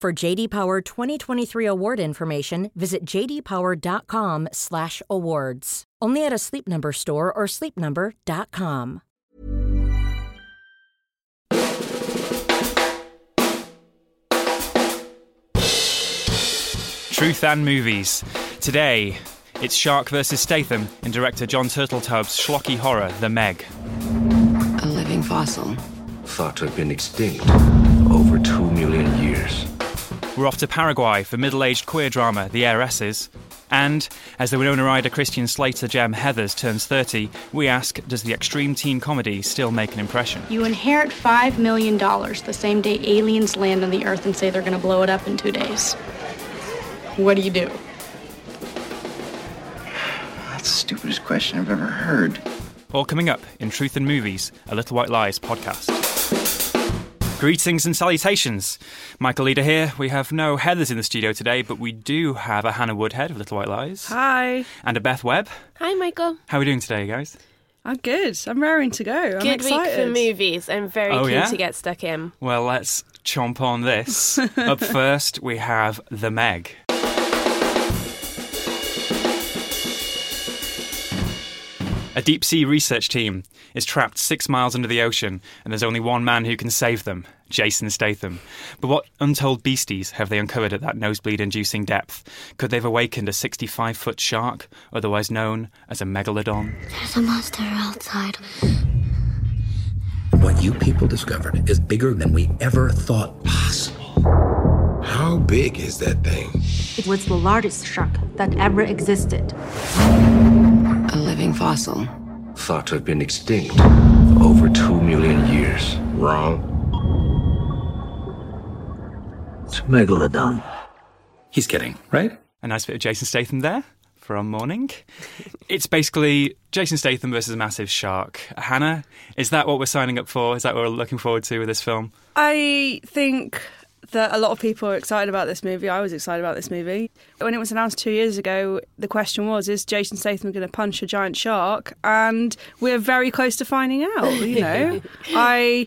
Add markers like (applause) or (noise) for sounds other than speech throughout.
For JD Power 2023 award information, visit jdpower.com/awards. Only at a Sleep Number store or sleepnumber.com. Truth and movies. Today, it's Shark versus Statham in director John Turteltaub's schlocky horror, The Meg. A living fossil. Thought to have been extinct over two million years. We're off to Paraguay for middle aged queer drama, The Heiresses. And as the Winona Ryder Christian Slater gem Heathers turns 30, we ask Does the extreme teen comedy still make an impression? You inherit $5 million the same day aliens land on the Earth and say they're going to blow it up in two days. What do you do? That's the stupidest question I've ever heard. All coming up in Truth and Movies, a Little White Lies podcast. Greetings and salutations. Michael Leader here. We have no Heathers in the studio today, but we do have a Hannah Woodhead of Little White Lies. Hi. And a Beth Webb. Hi, Michael. How are we doing today, guys? I'm good. I'm raring to go. I'm Good excited. week for movies. I'm very Oh, keen yeah? to get stuck in. Well, let's chomp on this. (laughs) Up first, we have The Meg. A deep sea research team is trapped six miles under the ocean, and there's only one man who can save them Jason Statham. But what untold beasties have they uncovered at that nosebleed inducing depth? Could they have awakened a 65 foot shark, otherwise known as a megalodon? There's a monster outside. What you people discovered is bigger than we ever thought possible. How big is that thing? It was the largest shark that ever existed. A living fossil. Thought to have been extinct over two million years. Wrong. It's a megalodon. He's kidding, right? A nice bit of Jason Statham there from Morning. (laughs) It's basically Jason Statham versus a massive shark. Hannah, is that what we're signing up for? Is that what we're looking forward to with this film? I think that a lot of people are excited about this movie. I was excited about this movie. When it was announced two years ago, the question was, is Jason Statham going to punch a giant shark? And we're very close to finding out, you know. (laughs) I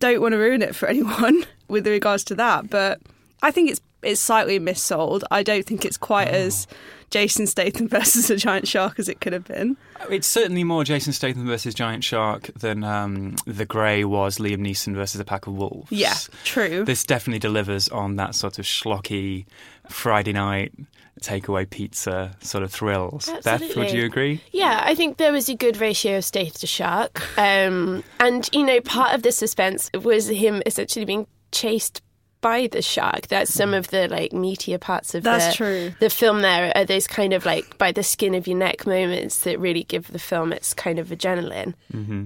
don't want to ruin it for anyone (laughs) with regards to that, but I think it's it's slightly missold. I don't think it's quite oh. as Jason Statham versus a giant shark as it could have been. It's certainly more Jason Statham versus Giant Shark than um, The Grey was Liam Neeson versus a pack of wolves. Yeah, true. This definitely delivers on that sort of schlocky Friday night takeaway pizza sort of thrills. Beth, would you agree? Yeah, I think there was a good ratio of Statham to Shark. Um, and, you know, part of the suspense was him essentially being chased by the shark. That's some of the like meatier parts of That's the, true. the film there are those kind of like by the skin of your neck moments that really give the film its kind of adrenaline. hmm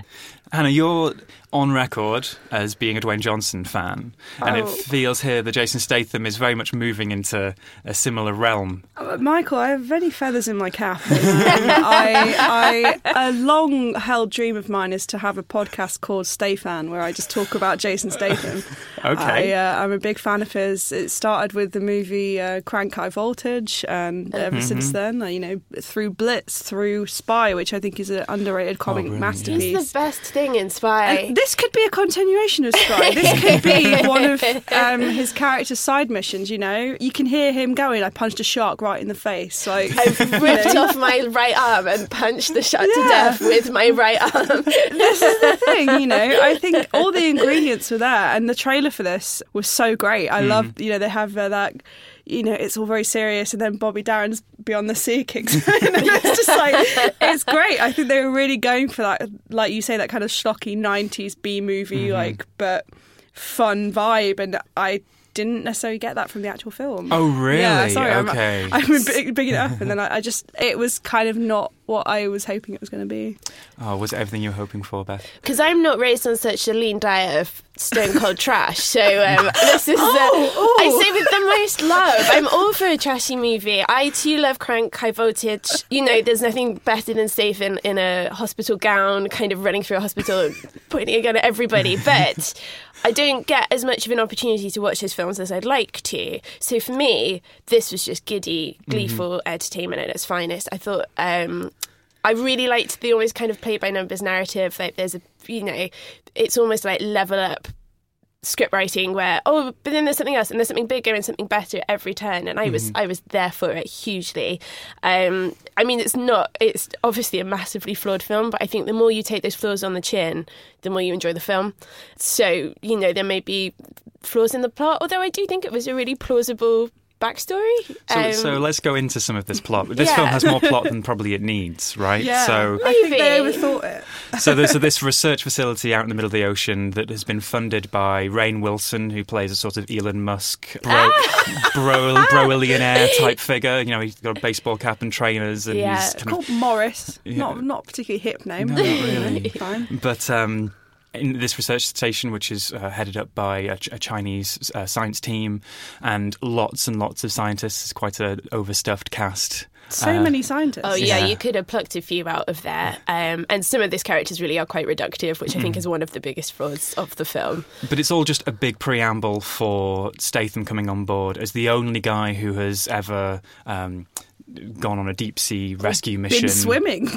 Hannah, you're on record as being a Dwayne Johnson fan, and Oh. it feels here that Jason Statham is very much moving into a similar realm. Uh, Michael, I have many feathers in my cap. and, um, I, I, a long held dream of mine is to have a podcast called Stay Fan, where I just talk about Jason Statham. (laughs) Okay. I, uh, I'm a big fan of his. It started with the movie uh, Crank High Voltage, and ever since Mhm. then, uh, you know, through Blitz, through Spy, which I think is an underrated comic brilliant, masterpiece. He's the best thing in Spy. And this could be a continuation of Spy. This could be (laughs) one of um, his character's side missions. You know, you can hear him going, "I punched a shark right in the face." Like I've ripped off my right arm and punched the shark to death with my right arm. (laughs) this is the thing, you know. I think all the ingredients were there, and the trailer for this was so great. I Mm. love, you know, they have uh, that. You know, it's all very serious, and then Bobby Darin's beyond the sea kicks in, (laughs) and it's just like it's great. I think they were really going for that, like you say, that kind of schlocky '90s B movie, Mm-hmm. like but fun vibe, and I didn't necessarily get that from the actual film. Oh, really? Yeah, sorry, I'm- I'm, big, big it up, and then I, I just it was kind of not what I was hoping it was going to be. Oh, was it everything you were hoping for, Beth? Because I'm not raised on such a lean diet of stone cold trash. So um, (laughs) this is, uh, I say with the most love. I'm all for a trashy movie. I too love Crank, High Voltage. You know, there's nothing better than Stephen in a hospital gown, kind of running through a hospital, pointing a gun at everybody. (laughs) But I don't get as much of an opportunity to watch those films as I'd like to. So for me, this was just giddy, gleeful entertainment at its finest. I thought. Um, I really liked the always kind of play by numbers narrative. Like there's a, you know, it's almost like level up script writing where oh, but then there's something else and there's something bigger and something better at every turn. And I was I was there for it hugely. Um, I mean, it's not. It's obviously a massively flawed film, but I think the more you take those flaws on the chin, the more you enjoy the film. So you know there may be flaws in the plot, although I do think it was a really plausible backstory. So, Um, so let's go into some of this plot. This yeah. film has more plot (laughs) than probably it needs, right? Yeah, So, I think they Maybe. overthought it. (laughs) so there's this research facility out in the middle of the ocean that has been funded by Rainn Wilson, who plays a sort of Elon Musk bro, Ah! bro, (laughs) broillionaire type figure. You know, he's got a baseball cap and trainers, and Yeah. he's It's kind of called Morris. Yeah. Not not particularly hip name. No, but, not really. Fine. But um, in this research station, which is uh, headed up by a, Ch- a Chinese uh, science team and lots and lots of scientists, it's quite an overstuffed cast. So Uh, many scientists. Oh yeah, Yeah. you could have plucked a few out of there, um, and some of these characters really are quite reductive, which I think is one of the biggest flaws of the film. But it's all just a big preamble for Statham coming on board as the only guy who has ever um, gone on a deep sea rescue mission. Been swimming. (laughs)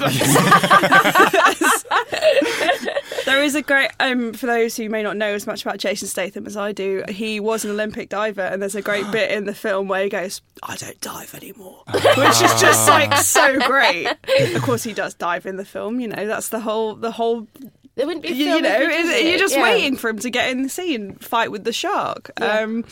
(laughs) (laughs) there is a great um, for those who may not know as much about Jason Statham as I do. He was an Olympic diver, and there's a great (gasps) bit in the film where he goes, "I don't dive anymore," (laughs) which is just like so great. Of course, he does dive in the film. You know, that's the whole the whole. There wouldn't be, You, you know, if it- you're just Yeah. waiting for him to get in the sea and fight with the shark. Um,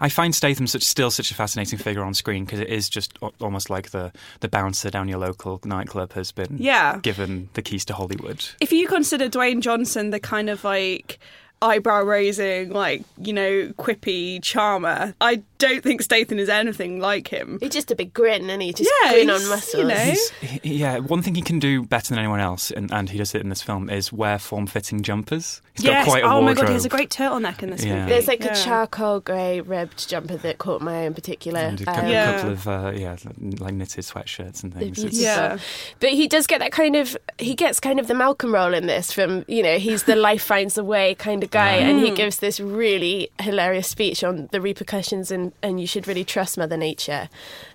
I find Statham such still such a fascinating figure on screen because it is just almost like the, the bouncer down your local nightclub has been Yeah. given the keys to Hollywood. if you consider Dwayne Johnson the kind of like eyebrow raising, like, you know, quippy charmer, I don't think Statham is anything like him. He's just a big grin, and he just Yeah, grin on muscles. you know. He, yeah, one thing he can do better than anyone else, and, and he does it in this film, is wear form-fitting jumpers. He's yes. got quite a oh my god, he has a great turtleneck in this Yeah. movie. There's like Yeah. a charcoal grey ribbed jumper that caught my eye in particular. and a couple, Um, Yeah. couple of uh, yeah, like knitted sweatshirts and things. It's- beautiful. Yeah. But he does get that kind of he gets kind of the Malcolm role in this from you know he's the life finds a way kind of guy and he gives this really hilarious speech on the repercussions and and you should really trust Mother Nature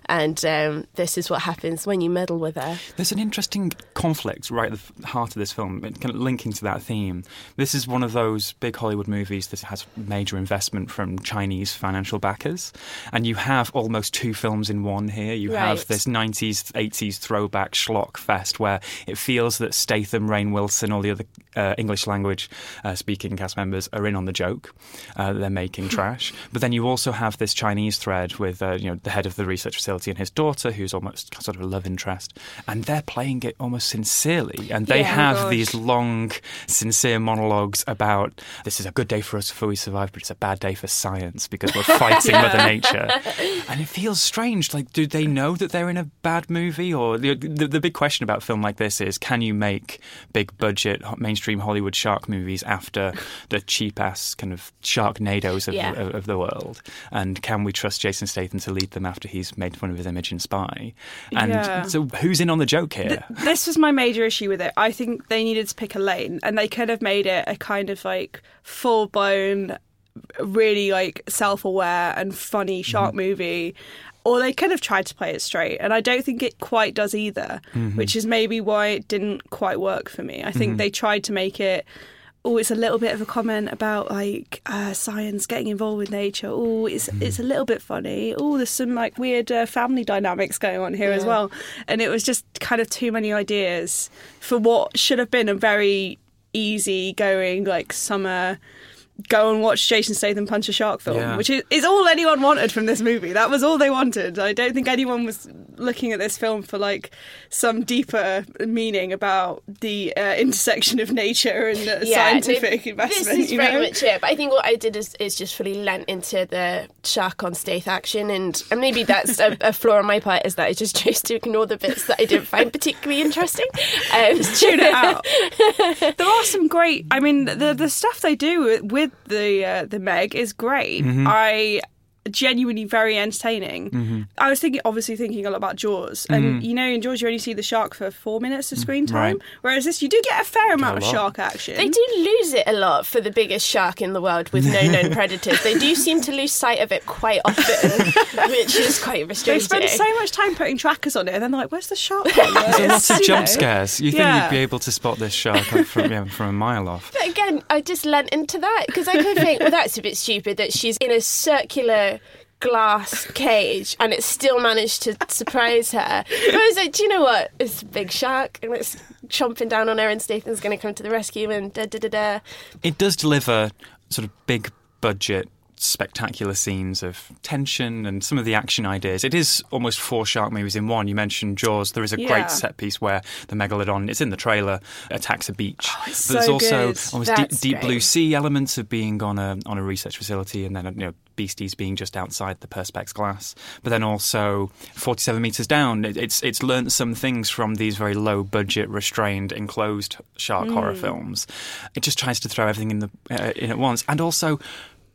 and um, this is what happens when you meddle with her. There's an interesting conflict right at the heart of this film, kind of linking to that theme. This is one of those big Hollywood movies that has major investment from Chinese financial backers, and you have almost two films in one here. You have this 90s, 80s throwback schlock fest where it feels that Statham, Rainn Wilson, all the other uh, English language uh, speaking cast members are in on the joke. Uh, they're making (laughs) trash, but then you also have this Chinese thread with uh, you know the head of the research facility and his daughter, who's almost sort of a love interest, and they're playing it almost sincerely, and they Yeah. Oh, have gosh. these long, sincere monologues about this is a good day for us for we survive, but it's a bad day for science because we're (laughs) fighting Mother Nature, and it feels strange. Like, do they know that they're in a bad movie, or the, the, the big question about film like this is, can you make big budget mainstream Hollywood shark movies after the cheap ass kind of Sharknadoes of, Yeah. of, of the world, and can we trust Jason Statham to lead them after he's made fun of his image in Spy? And Yeah. so, who's in on the joke here? Th- this was my major issue with it. I think they needed to pick a lane, and they could have made it a kind of like full blown, really like self aware and funny shark movie. or they could have tried to play it straight. And I don't think it quite does either, Mhm. which is maybe why it didn't quite work for me. I think Mhm. they tried to make it. Oh, it's a little bit of a comment about like uh, science getting involved with nature. Oh, it's it's a little bit funny. Oh, there's some like weird uh, family dynamics going on here as well, and it was just kind of too many ideas for what should have been a very easy going like summer go and watch Jason Statham punch a shark film, Yeah. which is, is all anyone wanted from this movie. That was all they wanted. I don't think anyone was looking at this film for like some deeper meaning about the uh, intersection of nature and uh, scientific no, investment. This is you very know? much it. But I think what I did is, is just fully lent into the shark on Stath action, and, and maybe that's a, a flaw on my part is that I just (laughs) chose to ignore the bits that I didn't find particularly interesting. Um, Just tune it out. (laughs) there are some great. I mean, the the stuff they do with, with the uh, the Meg is great. Mhm. I genuinely very entertaining. Mhm. I was thinking, obviously, thinking a lot about Jaws, and Mhm. you know, in Jaws you only see the shark for four minutes of screen time, right. whereas this you do get a fair amount of shark action. They do lose it a lot for the biggest shark in the world with no known (laughs) predators. They do seem to lose sight of it quite often, (laughs) which is quite They spend so much time putting trackers on it, and then they're like, "Where's the shark?" (laughs) There's a lot of jump scares. You think Yeah. you'd be able to spot this shark from, yeah, from a mile off. But again, I just lent into that because I could think, well, that's a bit stupid that she's in a circular glass cage and it still managed to surprise her. But I was like, do you know what? It's a big shark and it's chomping down on her and Statham's going to come to the rescue and da da da da. It does deliver sort of big budget, spectacular scenes of tension and some of the action ideas. It is almost four shark movies in one. You mentioned Jaws. There is a Yeah. great set piece where the megalodon, it's in the trailer, attacks a beach. Oh, it's but there's so also good. almost deep, deep blue sea elements of being on a on a research facility, and then you know beasties being just outside the perspex glass. But then also 47 meters down, it, it's it's learnt some things from these very low budget, restrained, enclosed shark horror films. It just tries to throw everything in the uh, in at once, and also.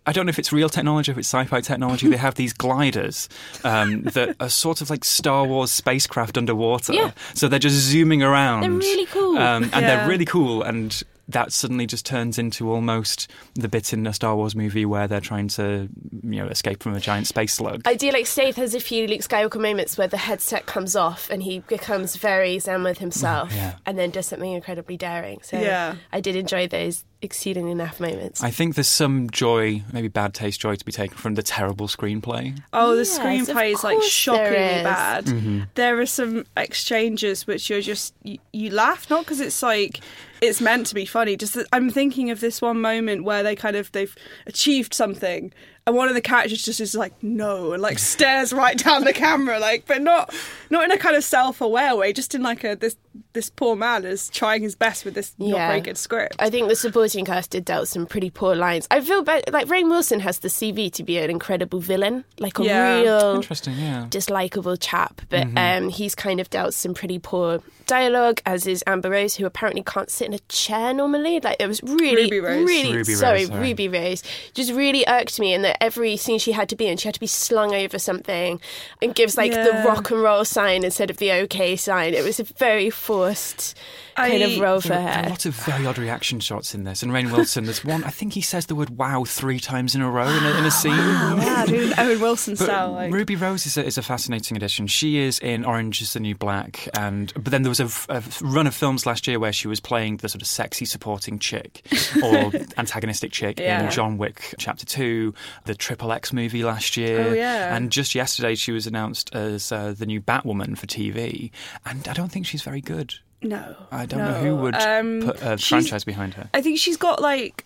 I don't know if it's real technology, if it's sci-fi technology. they have these gliders um, (laughs) that are sort of like Star Wars spacecraft underwater. Yeah. So they're just zooming around. They're really cool. Um, and Yeah. they're really cool. And that suddenly just turns into almost the bit in a Star Wars movie where they're trying to, you know, escape from a giant space slug. I do like Stath has a few Luke Skywalker moments where the headset comes off and he becomes very zen with himself (laughs) Yeah. and then does something incredibly daring. So Yeah. I did enjoy those exceedingly enough moments. I think there's some joy, maybe bad taste joy, to be taken from the terrible screenplay. Oh, the Yes, screenplay is like shockingly there is. bad. Mm-hmm. There are some exchanges which you're just you, you laugh not because it's like it's meant to be funny. Just I'm thinking of this one moment where they kind of they've achieved something, and one of the characters just is like no, and like stares right down the camera, like but not not in a kind of self-aware way, just in like a this this poor man is trying his best with this not very good script. I think the supporting cast did dealt some pretty poor lines. I feel bad, like Rainn Wilson has the CV to be an incredible villain, like a Yeah. real Interesting, yeah. dislikable chap. But Mm-hmm. um, he's kind of dealt some pretty poor dialogue, as is Amber Rose, who apparently can't sit in a chair normally. Like it was really, Ruby Rose. really Ruby sorry, Rose, sorry. Ruby Rose, just really irked me. And that every scene she had to be in, she had to be slung over something, and gives like the rock and roll sign instead of the OK sign. It was a very forced kind I- of role for There, there a lot of very odd reaction shots in this. And Rainn Wilson, there's one, I think he says the word wow three times in a row in a, in a scene. yeah, doing Owen Wilson style. Like. Ruby Rose is a, is a fascinating addition. She is in Orange is the New Black, and but then there was a, f- a f- run of films last year where she was playing the sort of sexy supporting chick or (laughs) antagonistic chick Yeah. in John Wick Chapter Two, the Triple X movie last year, Oh, yeah. and just yesterday she was announced as uh, the new Batwoman for TV, and I don't think she's very good. No, I don't no. know who would Um, put a franchise behind her. I think she's got like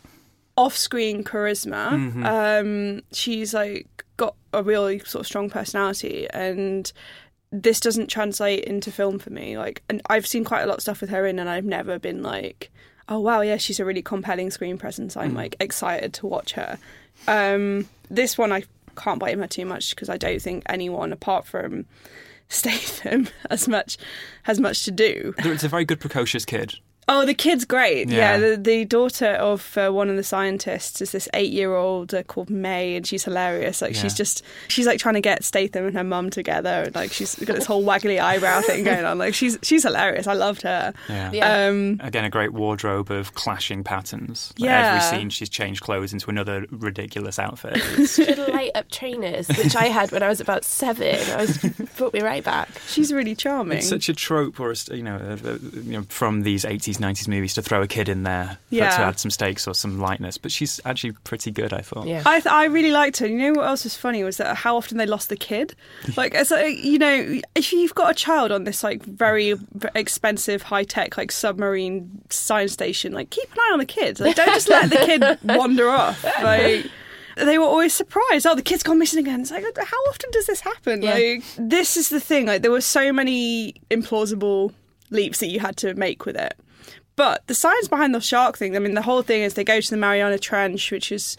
off-screen charisma. Mm-hmm. Um, she's like got a really sort of strong personality, and this doesn't translate into film for me. Like, and I've seen quite a lot of stuff with her in, and I've never been like, oh wow, yeah, she's a really compelling screen presence. Mm. I'm like excited to watch her. Um, this one I can't blame her too much because I don't think anyone apart from (laughs) Statham (laughs) as much has much to do. It's a very good precocious kid. Oh, the kid's great. Yeah, Yeah. the, the daughter of uh, one of the scientists is this eight-year-old uh, called May, and she's hilarious. Like Yeah. she's just she's like trying to get Statham and her mum together. And, like she's got this whole waggly eyebrow thing going on. Like she's she's hilarious. I loved her. Yeah. Um, Again, a great wardrobe of clashing patterns. Like, Yeah. Every scene, she's changed clothes into another ridiculous outfit. (laughs) Little light up trainers, which I had when I was about seven. I was brought me right back. She's really charming. It's such a trope, or a, you know, uh, uh, you know, from these eighties, nineties movies to throw a kid in there Yeah. to add some stakes or some lightness. But she's actually pretty good, I thought. Yeah. I th- I really liked her. You know what else was funny was that how often they lost the kid. (laughs) Like it's like you know if you've got a child on this like very expensive high tech like submarine science station, like keep an eye on the kid. Like don't just let the kid (laughs) wander off. Like. They were always surprised. Oh, the kid's gone missing again. It's like, how often does this happen? Yeah. Like, this is the thing. Like, there were so many implausible leaps that you had to make with it. But the science behind the shark thing, I mean, the whole thing is they go to the Mariana Trench, which is.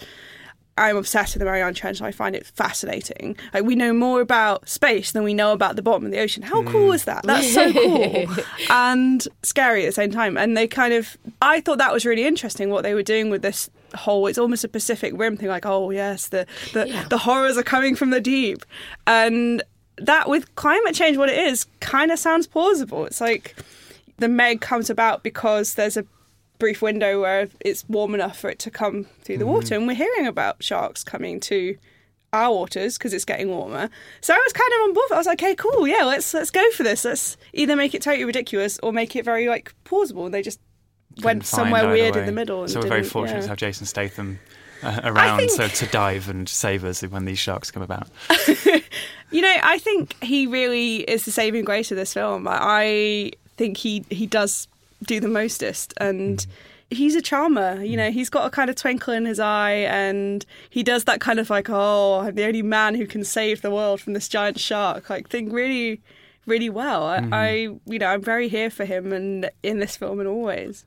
I'm obsessed with the Mariana Trench. I find it fascinating. Like we know more about space than we know about the bottom of the ocean. How cool hmm. is that? That's so cool (laughs) and scary at the same time. And they kind of, I thought that was really interesting what they were doing with this whole. It's almost a Pacific Rim thing. Like, oh yes, the the, the horrors are coming from the deep, and that with climate change, what it is, kind of sounds plausible. It's like the Meg comes about because there's a brief window where it's warm enough for it to come through the water, and we're hearing about sharks coming to our waters because it's getting warmer. So I was kind of on board. I was like, okay, cool, yeah, let's let's go for this. Let's either make it totally ridiculous or make it very like plausible. And they just went Couldn't find somewhere weird way. in the middle. And So we're very fortunate yeah. to have Jason Statham uh, around think- so to dive and save us when these sharks come about. (laughs) You know, I think he really is the saving grace of this film. I- I think he he does do the mostest, and he's a charmer. You know, he's got a kind of twinkle in his eye, and he does that kind of like, oh, I'm the only man who can save the world from this giant shark, like thing really, really well. I, Mhm. I you know, I'm very here for him, and in this film and always.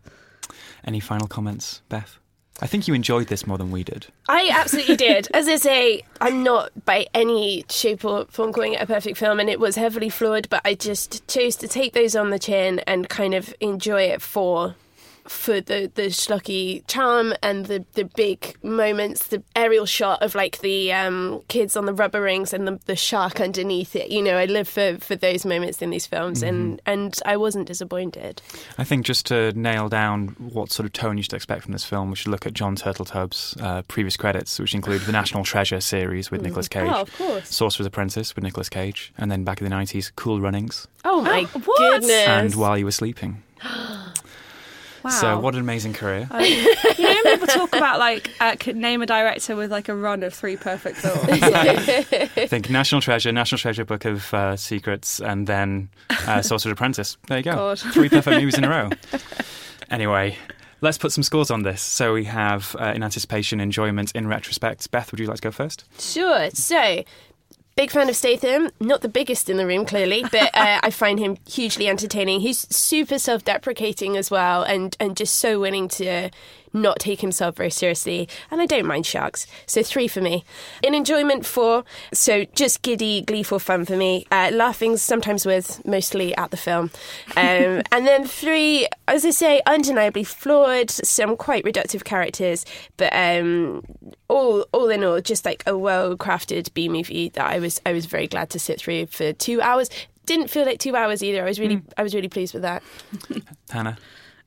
Any final comments, Beth? I think you enjoyed this more than we did. I absolutely did. (laughs) As I say, I'm not by any shape or form calling it a perfect film, and it was heavily flawed. But I just chose to take those on the chin and kind of enjoy it for for the the schlocky charm and the the big moments, the aerial shot of like the um, kids on the rubber rings and the, the shark underneath it. You know, I live for for those moments in these films, and and I wasn't disappointed. I think just to nail down what sort of tone you should expect from this film, we should look at John Turteltaub's uh, previous credits, which include the National (laughs) Treasure series with Nicolas Cage, Oh, of course. Sorcerer's Apprentice with Nicolas Cage, and then back in the 90s, Cool Runnings, Oh my (gasps) what? goodness! and While You Were Sleeping. (gasps) (gasps) Wow. So, what an amazing career. Uh, you know, people talk about like uh, name a director with like a run of three perfect films. (laughs) I think National Treasure, National Treasure Book of uh, Secrets, and then uh, (laughs) Sorcerer's Apprentice. There you go. God. Three perfect movies in a row. (laughs) Anyway, let's put some scores on this. So we have uh, in anticipation, enjoyment, in retrospect. Beth, would you like to go first? Sure. So, big fan of Statham. Not the biggest in the room, clearly, but uh, (laughs) I find him hugely entertaining. He's super self-deprecating as well, and and just so willing to not take himself very seriously. And I don't mind sharks. So three for me. In enjoyment, four. So just giddy, gleeful fun for me. Uh, laughing sometimes with, mostly at the film. Um, (laughs) and then three, as I say, undeniably flawed. Some quite reductive characters, but um, all all in all, just like a well crafted B movie that I was I was very glad to sit through for two hours. Didn't feel like two hours either. I was really I was really pleased with that. Hannah?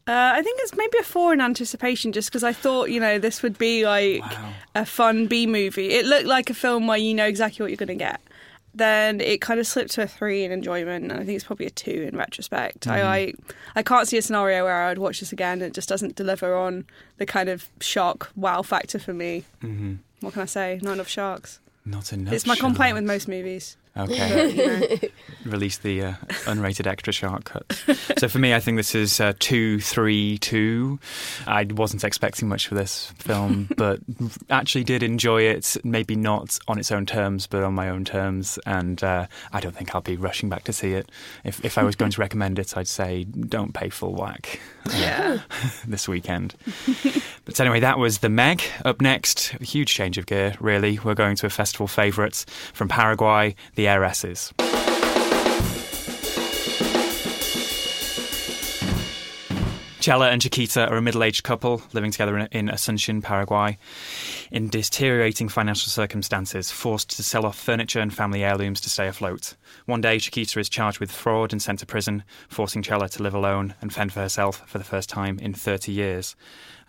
Uh, I think it's maybe a four in anticipation, just because I thought you know this would be like a fun B movie. It looked like a film where you know exactly what you're going to get. Then it kind of slipped to a three in enjoyment, and I think it's probably a two in retrospect. I, I I can't see a scenario where I would watch this again. It just doesn't deliver on the kind of shock wow factor for me. Mm-hmm. What can I say? Not enough sharks. Not enough. It's my complaint with most movies. Okay. But, you know. (laughs) Release the uh, unrated extra shark cut. so for me, I think this is uh, two, three, two. I wasn't expecting much for this film, (laughs) but actually did enjoy it. Maybe not on its own terms, but on my own terms. And uh, I don't think I'll be rushing back to see it. If if I was going to recommend it, I'd say don't pay full whack. uh, Yeah. (laughs) this weekend. But anyway, that was the Meg. Up next, a huge change of gear. Really, we're going to a festival favourite from Paraguay, the Heiresses. Chela and Chiquita are a middle aged couple living together in, Asuncion, Paraguay, in deteriorating financial circumstances, forced to sell off furniture and family heirlooms to stay afloat. One day, Chiquita is charged with fraud and sent to prison, forcing Chela to live alone and fend for herself for the first time in 30 years.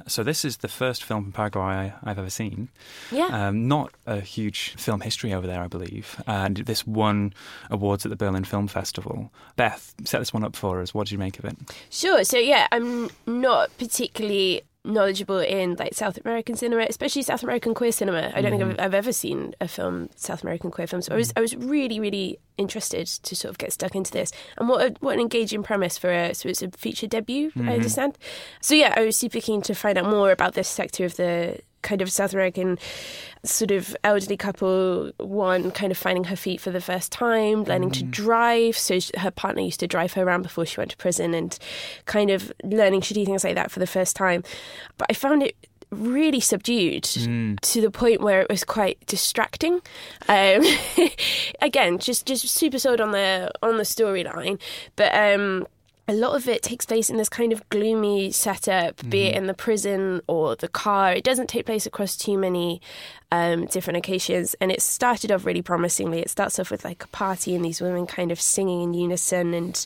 So, this is the first film from Paraguay I've ever seen. Yeah. Um, not a huge film history over there, I believe. And this won awards at the Berlin Film Festival. Beth, set this one up for us. What did you make of it? Sure. So yeah, I'm not particularly knowledgeable in like South American cinema, especially South American queer cinema. I don't think I've, mm-hmm. I've ever seen a film South American queer film. So I was I was really really interested to sort of get stuck into this. And what a, what an engaging premise for a so it's a feature debut. I mm-hmm. understand. So yeah, I was super keen to find out more about this sector of the kind of South American sort of elderly couple, one kind of finding her feet for the first time, learning to drive. So her partner used to drive her around before she went to prison and kind of learning to do things like that for the first time. But I found it really subdued to the point where it was quite distracting. Um, (laughs) again, just just super sold on the on the storyline, but um, a lot of it takes place in this kind of gloomy setup, be it in the prison or the car. It doesn't take place across too many um, different occasions, and it started off really promisingly. It starts off with like a party and these women kind of singing in unison, and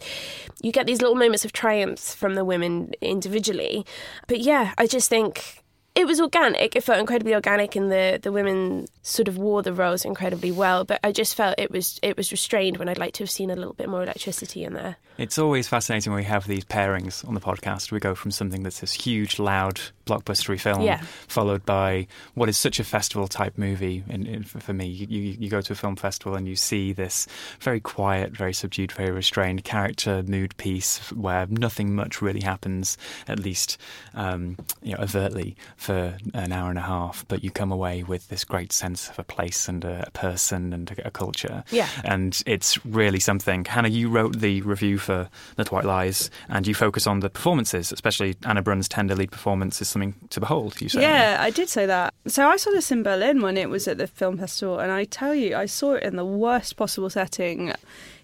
you get these little moments of triumph from the women individually. But yeah, I just think it was organic. It felt incredibly organic, and the the women sort of wore the roles incredibly well. But I just felt it was it was restrained when I'd like to have seen a little bit more electricity in there. It's always fascinating when we have these pairings on the podcast. We go from something that's this huge, loud, blockbustery film, Yeah. followed by what is such a festival type movie. In, in, for me, you, you you go to a film festival and you see this very quiet, very subdued, very restrained character mood piece where nothing much really happens, at least um, you know, overtly, for an hour and a half. But you come away with this great sense of a place and a, person and a, a culture. Yeah. and it's really something. Hannah, you wrote the review for Little White Lies, and you focus on the performances, especially Ana Brun's tender lead performance is something to behold. You say, Yeah, I did say that. So I saw this in Berlin when it was at the film festival, and I tell you, I saw it in the worst possible setting.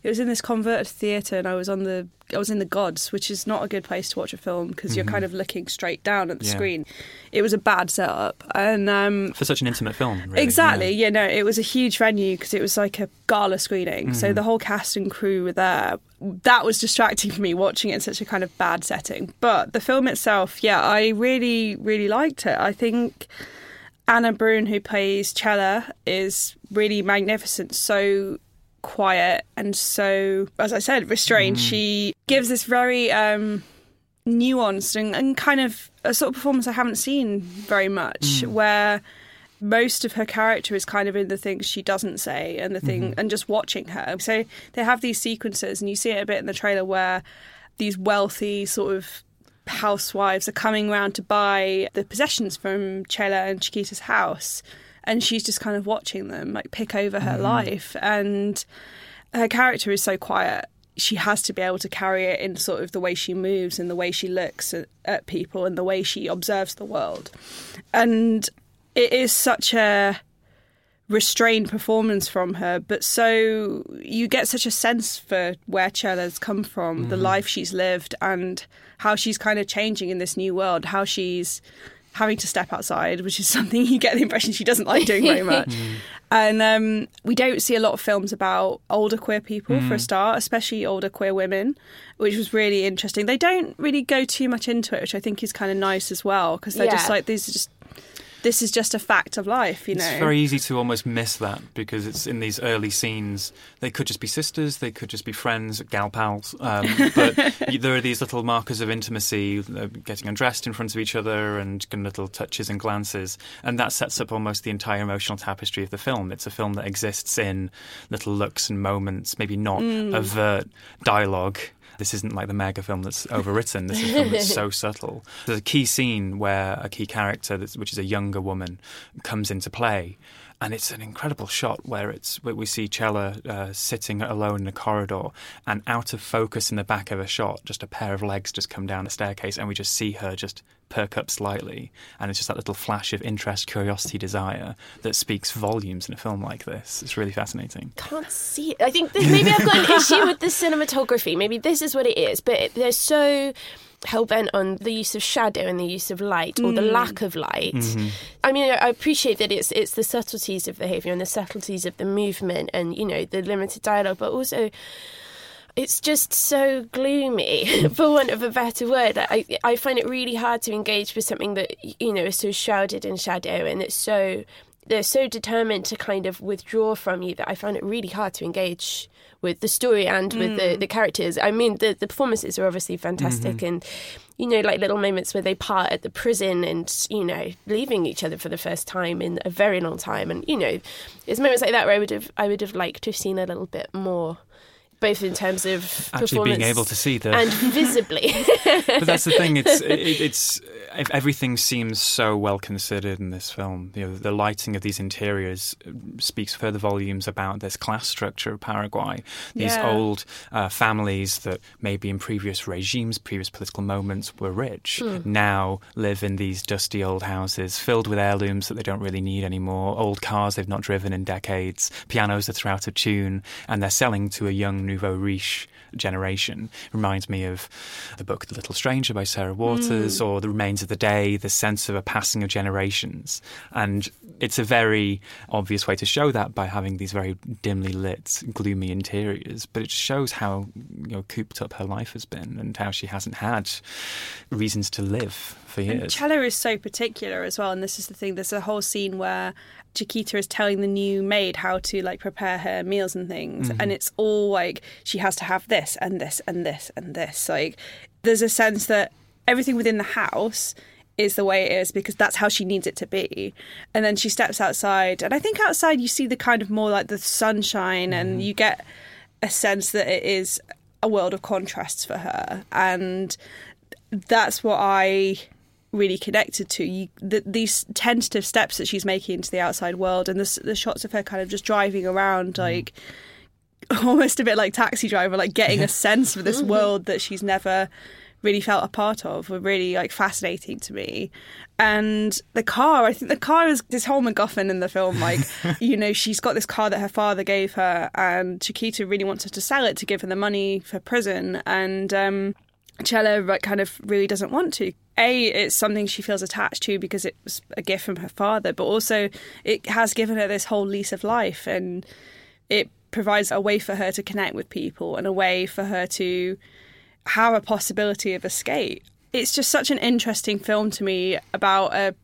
It was in this converted theatre, and I was on the I was in the gods, which is not a good place to watch a film because you're kind of looking straight down at the Yeah. screen. It was a bad setup, and um, for such an intimate film. Really, Exactly. yeah. Yeah. no, it was a huge venue because it was like a gala screening. So the whole cast and crew were there. That was distracting for me watching it in such a kind of bad setting. But the film itself, yeah, I really, really liked it. I think Ana Brun, who plays Chela, is really magnificent. So quiet and so, as I said, restrained. Hmm. She gives this very um, nuanced and, and kind of a sort of performance I haven't seen very much, hmm. where most of her character is kind of in the things she doesn't say and the thing mm-hmm. and just watching her. So they have these sequences, and you see it a bit in the trailer where these wealthy sort of housewives are coming round to buy the possessions from Chela and Chiquita's house, and she's just kind of watching them like pick over her mm. life, and her character is so quiet. She has to be able to carry it in sort of the way she moves and the way she looks at, at people and the way she observes the world. And it is such a restrained performance from her, but so you get such a sense for where Chela's come from, the mm-hmm. life she's lived, and how she's kind of changing in this new world, how she's having to step outside, which is (laughs) something you get the impression she doesn't like doing very much. (laughs) And um, we don't see a lot of films about older queer people for a start, especially older queer women, which was really interesting. They don't really go too much into it, which I think is kind of nice as well, because they're just like these are just this is just a fact of life, you know. It's very easy to almost miss that because it's in these early scenes. They could just be sisters, they could just be friends, gal pals. Um, (laughs) but there are these little markers of intimacy, uh, getting undressed in front of each other and little touches and glances. And that sets up almost the entire emotional tapestry of the film. It's a film that exists in little looks and moments, maybe not overt dialogue. This isn't like the mega film that's (laughs) overwritten. This is a film that's so subtle. There's a key scene where a key character, that's, which is a younger woman, comes into play. And it's an incredible shot where it's where we see Chela uh, sitting alone in a corridor, and out of focus in the back of a shot, just a pair of legs just come down the staircase, and we just see her just perk up slightly, and it's just that little flash of interest, curiosity, desire that speaks volumes in a film like this. It's really fascinating. Can't see it. I think maybe I've got an issue with the (laughs) cinematography. Maybe this is what it is. But they're so hell bent on the use of shadow and the use of light or the Mm. lack of light. Mhm. I mean, I I appreciate that it's it's the subtleties of behaviour and the subtleties of the movement and you know the limited dialogue, but also it's just so gloomy, (laughs) for want of a better word. I I find it really hard to engage with something that you know is so shrouded in shadow and it's so they're so determined to kind of withdraw from you that I find it really hard to engage with the story and with the, Mm. the characters. I mean, the the performances are obviously fantastic Mhm. and you know, like little moments where they part at the prison and, you know, leaving each other for the first time in a very long time. And, you know, it's moments like that where I would have I would have liked to have seen a little bit more, both in terms of Actually being able to see the and visibly. (laughs) but that's the thing. It's (laughs) it, it's if everything seems so well considered in this film. You know, the lighting of these interiors uh, speaks further volumes about this class structure of Paraguay. These Yeah. old uh, families that maybe in previous regimes, previous political moments, were rich, Hmm. now live in these dusty old houses filled with heirlooms that they don't really need anymore. Old cars they've not driven in decades. Pianos that are out of tune, and they're selling to a young nouveau riche generation reminds me of the book The Little Stranger by Sarah Waters Mm. or The Remains of the Day, the sense of a passing of generations. And it's a very obvious way to show that by having these very dimly lit, gloomy interiors. But it shows how you know cooped up her life has been and how she hasn't had reasons to live for And years. Chela is so particular as well, and this is the thing. There's a whole scene where Chiquita is telling the new maid how to like prepare her meals and things, Mhm. and it's all like she has to have this and this and this and this. Like there's a sense that everything within the house is the way it is because that's how she needs it to be. And then she steps outside, and I think outside you see the kind of more like the sunshine, and you get a sense that it is a world of contrasts for her, and that's what I really connected to. You, the, these tentative steps that she's making into the outside world, and the, the shots of her kind of just driving around, like (laughs) almost a bit like Taxi Driver, like getting a (laughs) sense for this (laughs) world that she's never really felt a part of, were really like fascinating to me. And the car, I think the car is this whole MacGuffin in the film. Like, you know, she's got this car that her father gave her, and Chiquita really wants her to sell it to give her the money for prison. And um, Chela like, kind of really doesn't want to. A, it's something she feels attached to because it was a gift from her father, but also it has given her this whole lease of life and it provides a way for her to connect with people and a way for her to have a possibility of escape. It's just such an interesting film to me about a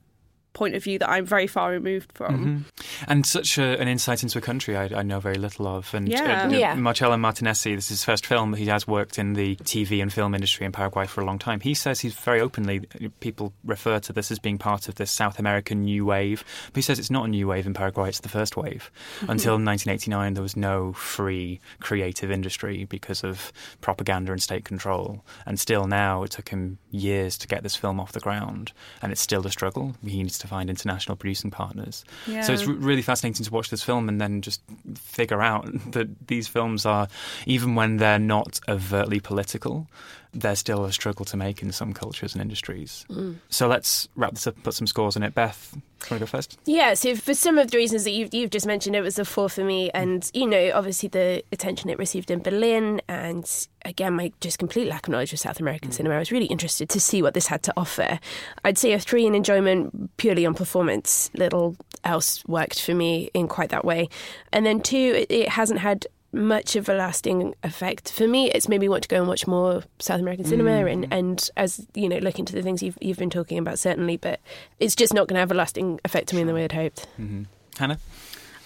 point of view that I'm very far removed from. Mhm. And such a, an insight into a country I, I know very little of. And Yeah. uh, Yeah. Marcelo Martinessi, this is his first film. He has worked in the TV and film industry in Paraguay for a long time. He says he's very openly, people refer to this as being part of this South American new wave. But he says it's not a new wave in Paraguay, it's the first wave. Mhm. Until 1989, there was no free creative industry because of propaganda and state control. And still now, it took him years to get this film off the ground. And it's still a struggle. He needs to find international producing partners. So it's Yeah. re- really fascinating to watch this film and then just figure out (laughs) that these films are, even when they're not overtly political, they're still a struggle to make in some cultures and industries. Mm. So let's wrap this up and put some scores on it. Beth, do you want to go first? Yeah, so for some of the reasons that you've, you've just mentioned, it was a four for me. And, you know, obviously the attention it received in Berlin and, again, my just complete lack of knowledge of South American cinema. I was really interested to see what this had to offer. I'd say a three in enjoyment purely on performance. Little else worked for me in quite that way. And then two, it, it hasn't had much of a lasting effect for me. It's made me want to go and watch more South American cinema, Mm. and, and as you know, look into the things you've you've been talking about certainly. But it's just not going to have a lasting effect on me in the way I'd hoped. Mm-hmm. Hannah?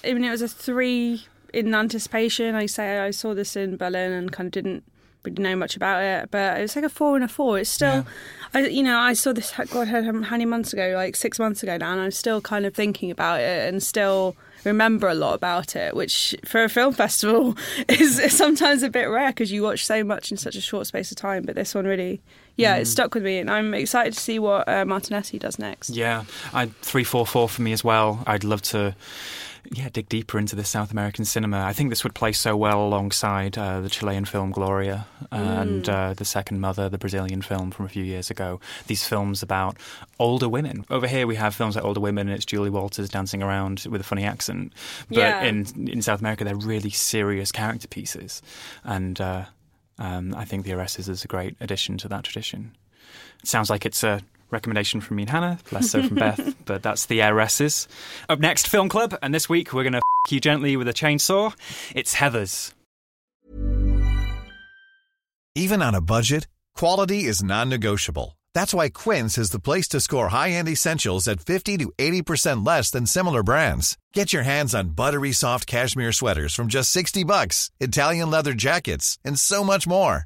I mean, it was a three in anticipation. I say I saw this in Berlin and kind of didn't really know much about it, but it was like a four and a four. It's still, I you know, I saw this God how many months ago, like six months ago now, and I'm still kind of thinking about it and still remember a lot about it, which for a film festival (laughs) is, sometimes a bit rare because you watch so much in such a short space of time. But this one really, yeah, it Mm. stuck with me, and I'm excited to see what uh, Martinessi does next. Yeah, I three four four for me as well. I'd love to. Yeah, dig deeper into the South American cinema. I think this would play so well alongside uh, the Chilean film Gloria and Mm. uh, the Second Mother, the Brazilian film from a few years ago. These films about older women. Over here, we have films like Older Women, and it's Julie Walters dancing around with a funny accent. But Yeah. in in South America, they're really serious character pieces, and uh, um, I think The Heiresses is a great addition to that tradition. It sounds like it's a recommendation from me and Hannah, less so from Beth, (laughs) but that's the heiresses. Up next, Film Club, and this week we're going to f you gently with a chainsaw. It's Heathers. Even on a budget, quality is non-negotiable. That's why Quince is the place to score high-end essentials at 50 to 80% less than similar brands. Get your hands on buttery soft cashmere sweaters from just 60 bucks, Italian leather jackets, and so much more.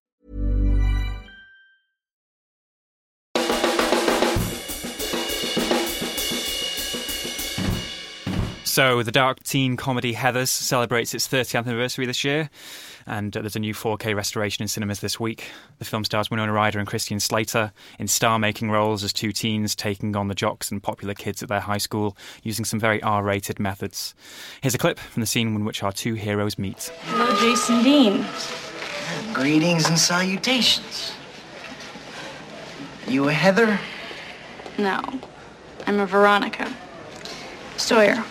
So, the dark teen comedy Heathers celebrates its 30th anniversary this year, and uh, there's a new 4K restoration in cinemas this week. The film stars Winona Ryder and Christian Slater in star making roles as two teens taking on the jocks and popular kids at their high school using some very R rated methods. Here's a clip from the scene in which our two heroes meet. Hello, Jason Dean. Greetings and salutations. You a Heather? No, I'm a Veronica. Sawyer.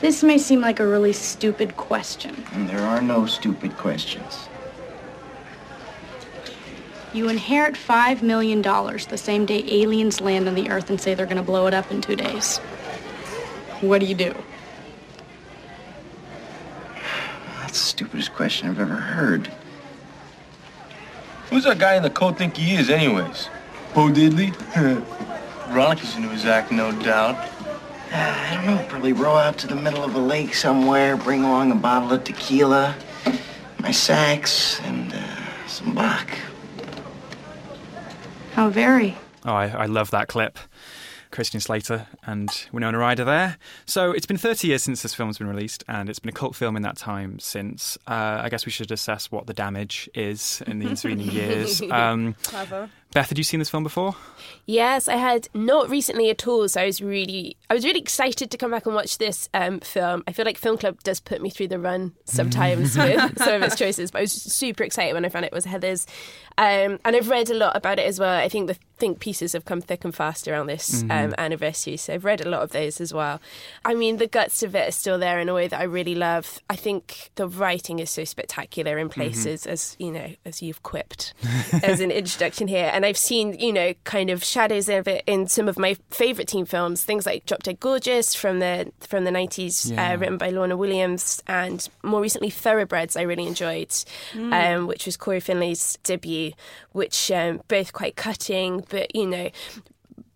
This may seem like a really stupid question. And there are no stupid questions. You inherit $5 million the same day aliens land on the Earth and say they're going to blow it up in two days. What do you do? That's the stupidest question I've ever heard. Who's that guy in the coat think he is, anyways? Bo Diddley? (laughs) Veronica's into his act, no doubt. Uh, I don't know, probably row out to the middle of a lake somewhere, bring along a bottle of tequila, my sax, and uh, some Bach. How very. Oh, I, I love that clip. Christian Slater and Winona Ryder there. So it's been 30 years since this film's been released, and it's been a cult film in that time since. Uh, I guess we should assess what the damage is in the intervening (laughs) years. Um, Clever. Beth, had you seen this film before? Yes, I had not recently at all. So I was really, I was really excited to come back and watch this um, film. I feel like Film Club does put me through the run sometimes (laughs) with some of its choices, but I was super excited when I found it was Heather's. Um, and I've read a lot about it as well. I think the think pieces have come thick and fast around this Mhm. um, anniversary, so I've read a lot of those as well. I mean, the guts of it are still there in a way that I really love. I think the writing is so spectacular in places, as you know, as you've quipped as an (laughs) introduction here. And I've seen, you know, kind of shadows of it in some of my favourite teen films, things like Drop Dead Gorgeous from the from the nineties, Yeah. uh, written by Lona Williams, and more recently Thoroughbreds. I really enjoyed, Mm. um, which was Cory Finley's debut, which um, both quite cutting, but you know.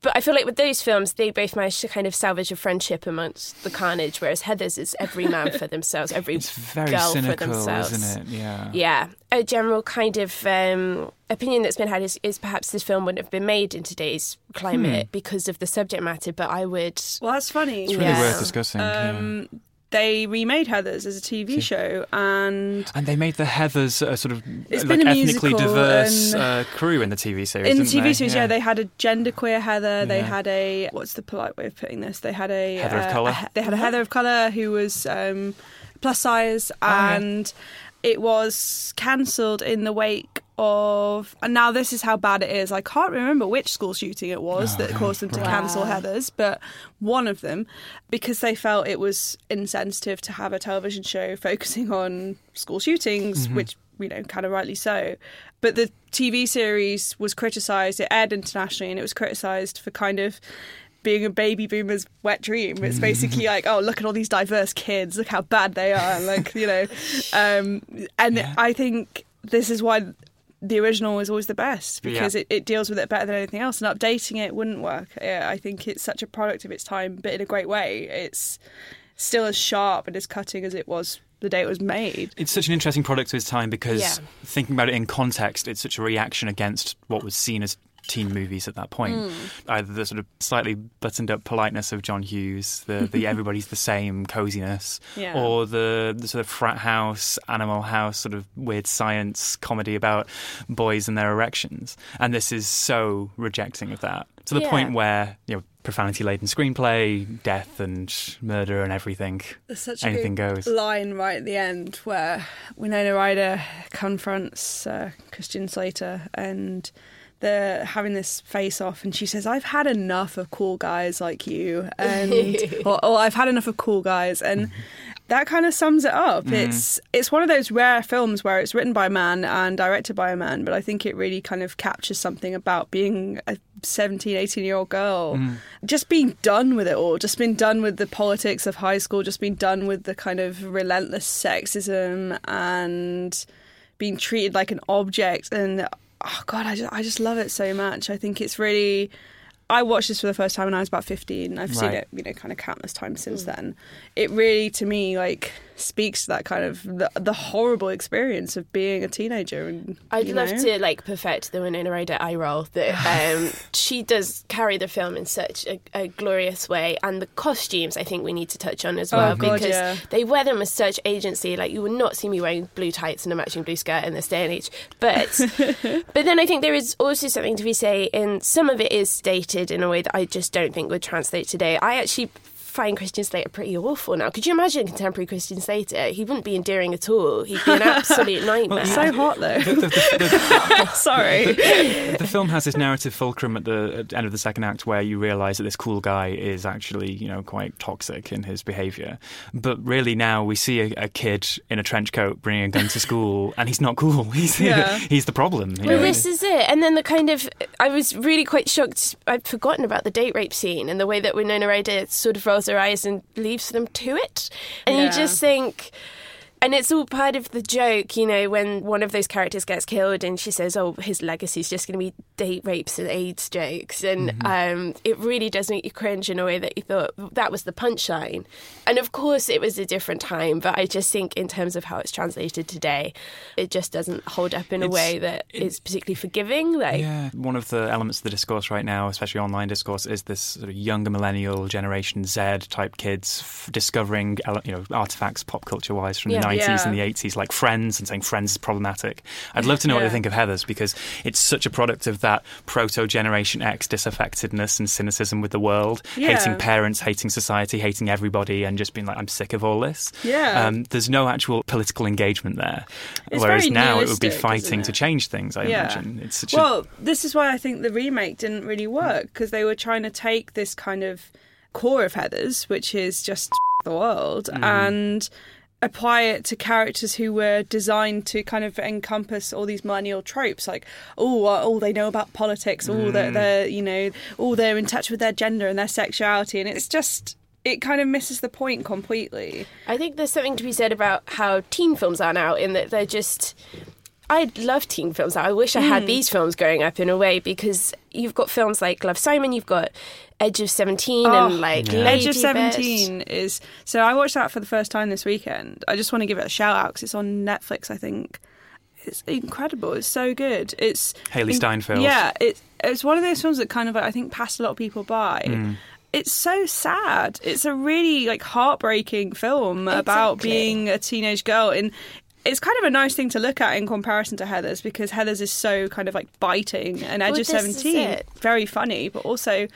But I feel like with those films, they both managed to kind of salvage a friendship amongst the carnage, whereas Heather's is every man for themselves, every Very girl cynical, for themselves. isn't it? Yeah. Yeah. A general kind of um, opinion that's been had is, is perhaps this film wouldn't have been made in today's climate Hmm. because of the subject matter, but I would. Well, that's funny. It's really worth discussing, yeah. They remade Heather's as a TV show, and And they made the Heathers a sort of It's like been a ethnically diverse uh, crew in the TV series. in the TV they? series, yeah. they had a genderqueer Heather. They Yeah. had a what's the polite way of putting this? They had a Heather of uh, colour. a they had a Heather of color who was um, plus size, yeah. and it was cancelled in the wake of, and now this is how bad it is. I can't remember which school shooting it was that caused them to Right. cancel Wow. Heathers, but one of them, because they felt it was insensitive to have a television show focusing on school shootings, Mhm. which you know, kind of rightly so. But the TV series was criticised. It aired internationally, and it was criticised for kind of being a baby boomer's wet dream. It's basically like, oh, look at all these diverse kids. Look how bad they are. Like you know, (laughs) um, and I think this is why the original is always the best because Yeah. it, it deals with it better than anything else. And updating it wouldn't work. Yeah, I think it's such a product of its time, but in a great way. It's still as sharp and as cutting as it was the day it was made. It's such an interesting product of its time because Yeah. thinking about it in context, it's such a reaction against what was seen as teen movies at that point. Mm. Either the sort of slightly buttoned up politeness of John Hughes, the, the (laughs) everybody's the same coziness, Yeah. or the, the sort of frat house, animal house, sort of weird science comedy about boys and their erections. And this is so rejecting of that to the Yeah. point where, you know, profanity laden screenplay, death and murder and everything. There's such a anything goes. line right at the end where Winona Ryder confronts uh, Christian Slater and they're having this face off and she says i've had enough of cool guys like you (laughs) and or, or i've had enough of cool guys and that kind of sums it up Mhm. it's it's one of those rare films where it's written by a man and directed by a man but i think it really kind of captures something about being a 17 18 year old girl Mm. just being done with it all just being done with the politics of high school just being done with the kind of relentless sexism and being treated like an object and oh god I just, I just love it so much. I think it's really i watched this for the first time when i was about 15 i've seen it you know kind of countless times since mm. then. It really to me like speaks to that kind of the, the horrible experience of being a teenager and I'd love know? to like perfect the Winona Ryder eye roll that (laughs) um, she does carry the film in such a, a glorious way, and the costumes I think we need to touch on as Oh, well God, because yeah. they wear them with such agency. Like you would not see me wearing blue tights and a matching blue skirt in this day and age, but (laughs) but then I think there is also something to be say in some of it is stated in a way that I just don't think would translate today. I actually find Christian Slater pretty awful now. Could you imagine contemporary Christian Slater? He wouldn't be endearing at all. He'd be an (laughs) absolute nightmare. so hot though (laughs) sorry the film has this narrative fulcrum at the, at the end of the second act where you realise that this cool guy is actually, you know, quite toxic in his behaviour. But really now we see a, a kid in a trench coat bringing a gun to school, (laughs) and he's not cool. He's Yeah. he's the problem. Well, know. this is it. And then the kind of, I was really quite shocked. I'd forgotten about the date rape scene and the way that Winona Ryder sort of rolls her eyes and leaves them to it. And you just think, and it's all part of the joke, you know, when one of those characters gets killed and she says, oh, his legacy is just going to be date rapes and AIDS jokes. And um, it really does make you cringe in a way that you thought that was the punchline. And of course, it was a different time, but I just think in terms of how it's translated today, it just doesn't hold up in a It's- way that is particularly forgiving. Like, Yeah, one of the elements of the discourse right now, especially online discourse, is this sort of younger millennial generation Z type kids f- discovering, you know, artifacts pop culture wise from Yeah. the nineties Yeah. and the eighties, like Friends, and saying Friends is problematic. I'd love to know what they think of Heather's because it's such a product of that proto Generation X disaffectedness and cynicism with the world, Yeah. hating parents, hating society, hating everybody, and just being like, I'm sick of all this. Yeah. Um, there's no actual political engagement there. It's Whereas now it would be fighting to change things. I Yeah. imagine it's such a well, this is why I think the remake didn't really work because they were trying to take this kind of core of Heather's, which is just (laughs) the world, Mm. and apply it to characters who were designed to kind of encompass all these millennial tropes like oh oh they know about politics oh they're, Mm. they're you know all they're in touch with their gender and their sexuality and it's just it kind of misses the point completely I think there's something to be said about how teen films are now, in that they're just. I love teen films. I wish I had Mm. these films growing up in a way because you've got films like Love Simon, you've got Edge of Seventeen, and like Oh, Edge of Lady Bird. Seventeen is so. I watched that for the first time this weekend. I just want to give it a shout out because it's on Netflix. I think it's incredible. It's so good. It's Hailee Steinfeld. Yeah, it's it's one of those films that kind of I think passed a lot of people by. Mm. It's so sad. It's a really like heartbreaking film about being a teenage girl and. It's kind of a nice thing to look at in comparison to Heather's because Heather's is so kind of like biting and Edge Well, of 17 very funny, but also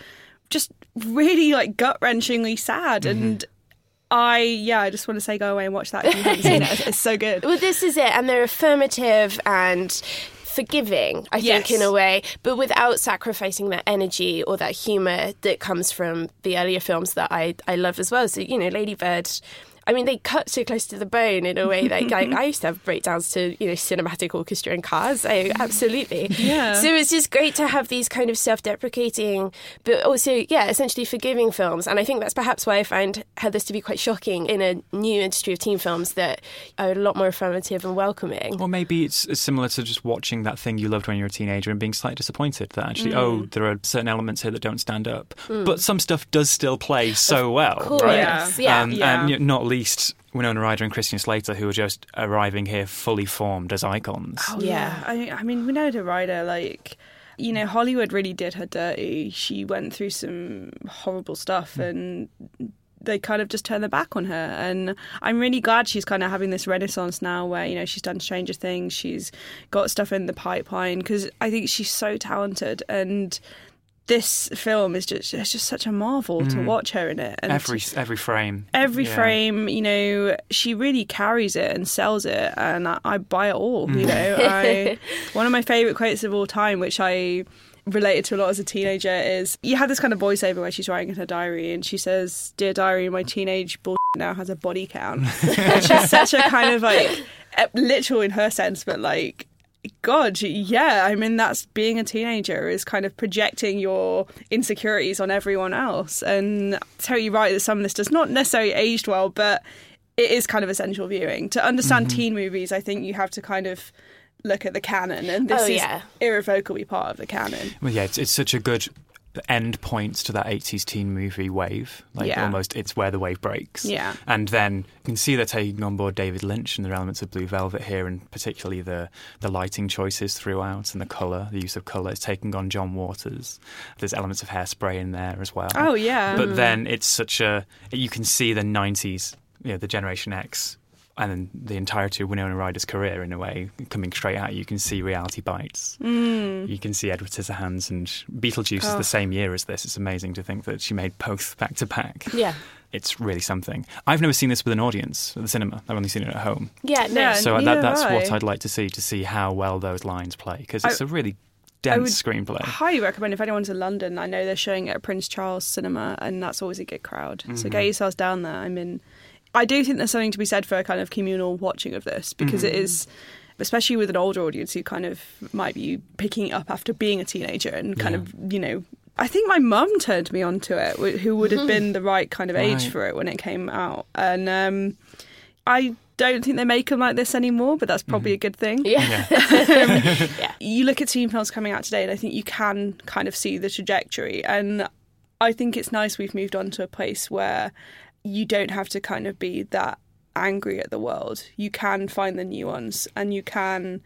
just really like gut wrenchingly sad. Mm-hmm. And I, yeah, I just want to say go away and watch that if you haven't seen it. It's, it's so good. (laughs) Well, this is it, and they're affirmative and forgiving, I Yes. think, in a way, but without sacrificing that energy or that humour that comes from the earlier films that I, I love as well. So, you know, Lady Bird. I mean, they cut so close to the bone in a way that like, (laughs) I used to have breakdowns to, you know, cinematic orchestra and cars. I, absolutely. Yeah. So it's just great to have these kind of self deprecating, but also, yeah, essentially forgiving films. And I think that's perhaps why I find had this to be quite shocking in a new industry of teen films that are a lot more affirmative and welcoming. Or maybe it's it's similar to just watching that thing you loved when you were a teenager and being slightly disappointed that actually, Mm. oh, there are certain elements here that don't stand up. Mm. But some stuff does still play so well. course, right? yeah. Yeah. Um, Yeah. And you know, not least Winona Ryder and Christian Slater, who are just arriving here fully formed as icons. Oh, yeah. I, I mean, Winona Ryder, like, you know, Hollywood really did her dirty. She went through some horrible stuff hmm. and they kind of just turned their back on her. And I'm really glad she's kind of having this renaissance now where, you know, she's done Stranger Things, she's got stuff in the pipeline because I think she's so talented. And this film is just, it's just such a marvel to Mm. watch her in it. And every every frame. every Yeah. frame, you know, she really carries it and sells it, and I, I buy it all. You Mm. know, I (laughs) one of my favorite quotes of all time, which I related to a lot as a teenager, is you have this kind of voiceover where she's writing in her diary, and she says, "Dear diary, my teenage bull (laughs) now has a body count." (laughs) and she's such a kind of like literal in her sense, but like. God, yeah, I mean that's being a teenager is kind of projecting your insecurities on everyone else. And totally right that some of this does not necessarily aged well, but it is kind of essential viewing. To understand Mm-hmm. teen movies, I think you have to kind of look at the canon, and this Oh, is irrevocably part of the canon. Well, yeah, it's, it's such a good end points to that 80s teen movie wave. Like Yeah. almost, it's where the wave breaks. Yeah. And then you can see they're taking on board David Lynch and the elements of Blue Velvet here, and particularly the, the lighting choices throughout and the colour, the use of colour. It's taking on John Waters. There's elements of hairspray in there as well. Oh, yeah. But Mm. then it's such a, you can see the 90s, you know, the Generation X. And then the entirety of Winona Ryder's career, in a way, coming straight at you. You can see Reality Bites. Mm. You can see Edward Scissorhands and Beetlejuice is Oh. the same year as this. It's amazing to think that she made both back to back. Yeah. It's really something. I've never seen this with an audience at the cinema. I've only seen it at home. Yeah, no. Yeah, so that, that's have what I. I'd like to see, to see how well those lines play, because it's a really I dense would screenplay. Highly recommend if anyone's in London. I know they're showing it at Prince Charles Cinema, and that's always a good crowd. So Mhm. get yourselves down there. I mean, I do think there's something to be said for a kind of communal watching of this because it Mhm. is. Especially with an older audience who kind of might be picking it up after being a teenager and kind Yeah. of, you know, I think my mum turned me onto it, who would have been (laughs) the right kind of age Right. for it when it came out. And um, I don't think they make them like this anymore, but that's probably a good thing. Yeah. (laughs) Um, You look at teen films coming out today, and I think you can kind of see the trajectory. And I think it's nice we've moved on to a place where you don't have to kind of be that angry at the world. You can find the nuance, and you can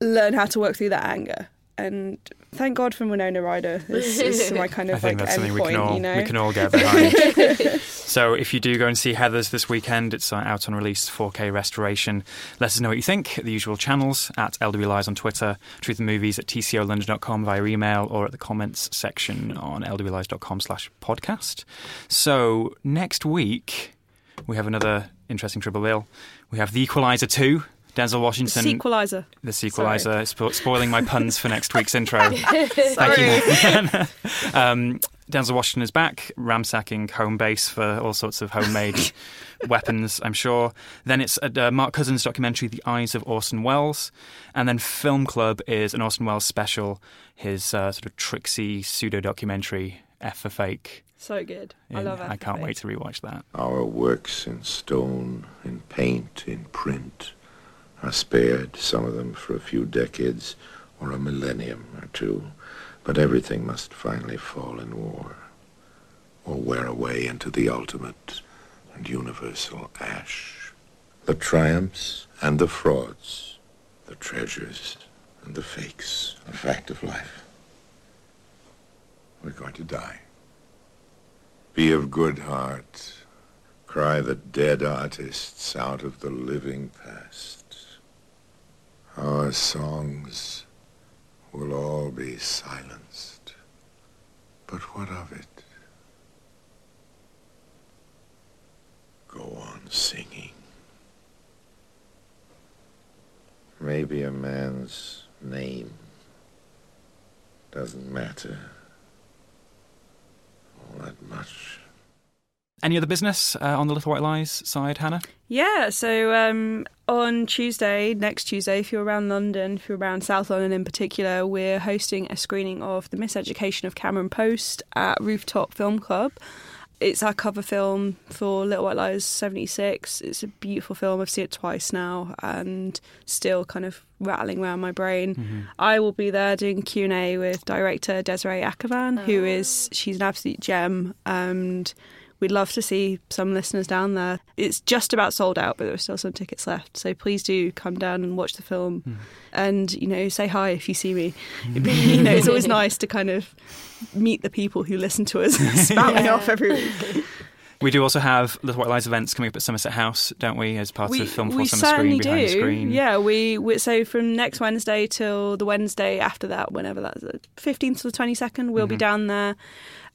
learn how to work through that anger. And thank God for Winona Ryder. This is (laughs) my kind of I of think like that's something we can all you know. we can all get behind. (laughs) (laughs) so if you do go and see Heather's this weekend, it's uh, out on release 4K restoration. Let us know what you think the usual channels at LW Lies on Twitter, Truth and Movies at tcolondon.com via email, or at the comments section on lwlies.com slash podcast. So next week we have another interesting triple bill. We have The Equalizer 2. Denzel Washington. The sequelizer. The sequelizer, spo- spoiling my puns for next week's intro. (laughs) Thank you. (laughs) um, Denzel Washington is back, ransacking home base for all sorts of homemade (laughs) weapons, I'm sure. Then it's a uh, Mark Cousins documentary, The Eyes of Orson Welles. And then Film Club is an Orson Welles special, his uh, sort of tricksy pseudo documentary, F for Fake. So good. I in- love it. I can't wait to rewatch that. Our works in stone, in paint, in print are spared, some of them for a few decades or a millennium or two. But everything must finally fall in war or wear away into the ultimate and universal ash. The triumphs and the frauds, the treasures and the fakes, a fact of life. We're going to die. Be of good heart. Cry the dead artists out of the living past. Our songs will all be silenced. But what of it? Go on singing. Maybe a man's name doesn't matter all that much. Any other business uh, on the Little White Lies side, Hannah? Yeah, so um, on Tuesday, next Tuesday, if you're around London, if you're around South London in particular, we're hosting a screening of The Miseducation of Cameron Post at Rooftop Film Club. It's our cover film for Little White Lies 76. It's a beautiful film. I've seen it twice now and still kind of rattling around my brain. Mm-hmm. I will be there doing Q&A with director Desiree Akhavan, who is, she's an absolute gem and we'd love to see some listeners down there. It's just about sold out, but there are still some tickets left. So please do come down and watch the film, Hmm. and you know, say hi if you see me. (laughs) you know, it's always (laughs) nice to kind of meet the people who listen to us (laughs) spouting Yeah. off every week. We do also have Little White Lies events coming up at Somerset House, don't we, as part of Film for we Summer Screen, Behind the. Screen? Yeah, we, we so from next Wednesday till the Wednesday after that, whenever that's the fifteenth to the twenty second, we'll be Mhm. down there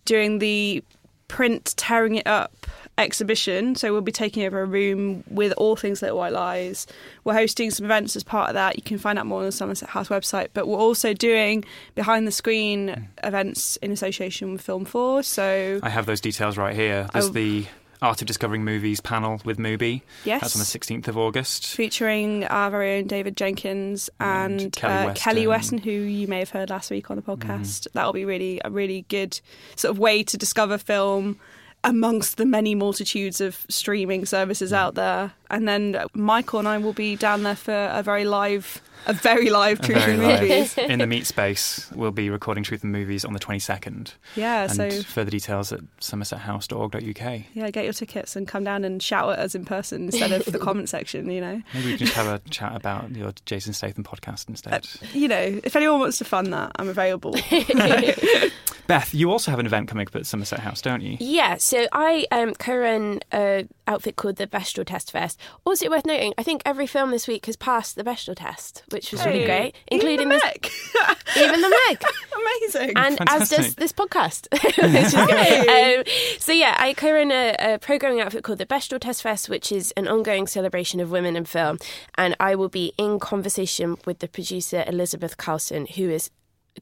doing the print tearing it up exhibition. So we'll be taking over a room with all things Little White Lies. We're hosting some events as part of that. You can find out more on the Somerset House website. But we're also doing behind the screen Mm. events in association with Film Four. So I have those details right here. There's Oh. the Art of Discovering Movies panel with Mubi. Yes. That's on the 16th of August. featuring our very own David Jenkins and, Kelli uh, Kelli Weston. Weston, who you may have heard last week on the podcast. That'll be really a really good sort of way to discover film amongst the many multitudes of streaming services out there. And then Michael and I will be down there for a very live, a very live A Truth very in live- Movies. in the meat space, we'll be recording Truth and Movies on the 22nd. Yeah, and so- further details at somersethouse.org.uk. Yeah, get your tickets and come down and shout at us in person instead of the (laughs) comment section, you know. Maybe we can just have a chat about your Jason Statham podcast instead. You know, if anyone wants to fund that, I'm available. (laughs) (laughs) Beth, you also have an event coming up at Somerset House, don't you? Yeah, so I um, co-run an outfit called the Bechdel Test Fest. Also worth noting, I think every film this week has passed the Bechdel Test, which was really Hey, great, even including the this, (laughs) even the Meg. (laughs) Amazing. and as does this podcast. (laughs) Which is good. um, so yeah, I co-run a, a programming outfit called the Bechdel Test Fest, which is an ongoing celebration of women in film, and I will be in conversation with the producer Elizabeth Karlsen, who has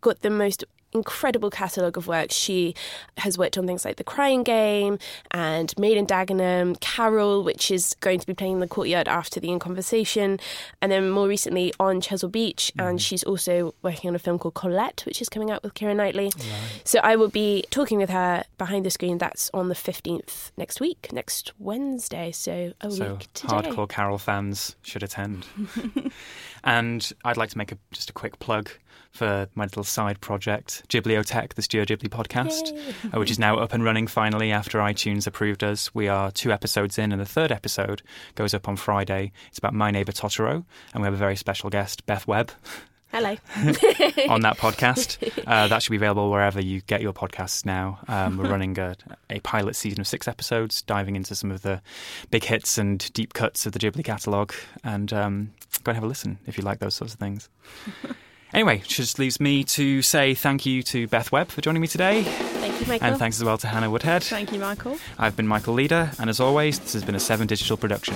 got the most incredible catalogue of work. She has worked on things like The Crying Game and Made in Dagenham, Carol, which is going to be playing in the courtyard after the In Conversation, and then more recently on Chesil Beach. And mm-hmm. she's also working on a film called Colette, which is coming out with Keira Knightley. So I will be talking with her behind the screen. That's on the 15th next week, next Wednesday. So a so week today. hardcore Carol fans should attend. (laughs) and I'd like to make a, just a quick plug for my little side project, Ghibliotheque, the Studio Ghibli podcast, uh, which is now up and running finally after iTunes approved us. We are two episodes in, and the third episode goes up on Friday. It's about My Neighbor Totoro, and we have a very special guest, Beth Webb. (laughs) Hello. (laughs) on that podcast. (laughs) Uh, that should be available wherever you get your podcasts now. Um, we're running a, a pilot season of six episodes, diving into some of the big hits and deep cuts of the Ghibli catalogue. And um, go and have a listen if you like those sorts of things. Anyway, just leaves me to say thank you to Beth Webb for joining me today. Thank you, Michael. And thanks as well to Hannah Woodhead. Thank you, Michael. I've been Michael Leader, and as always, this has been a Seven Digital production.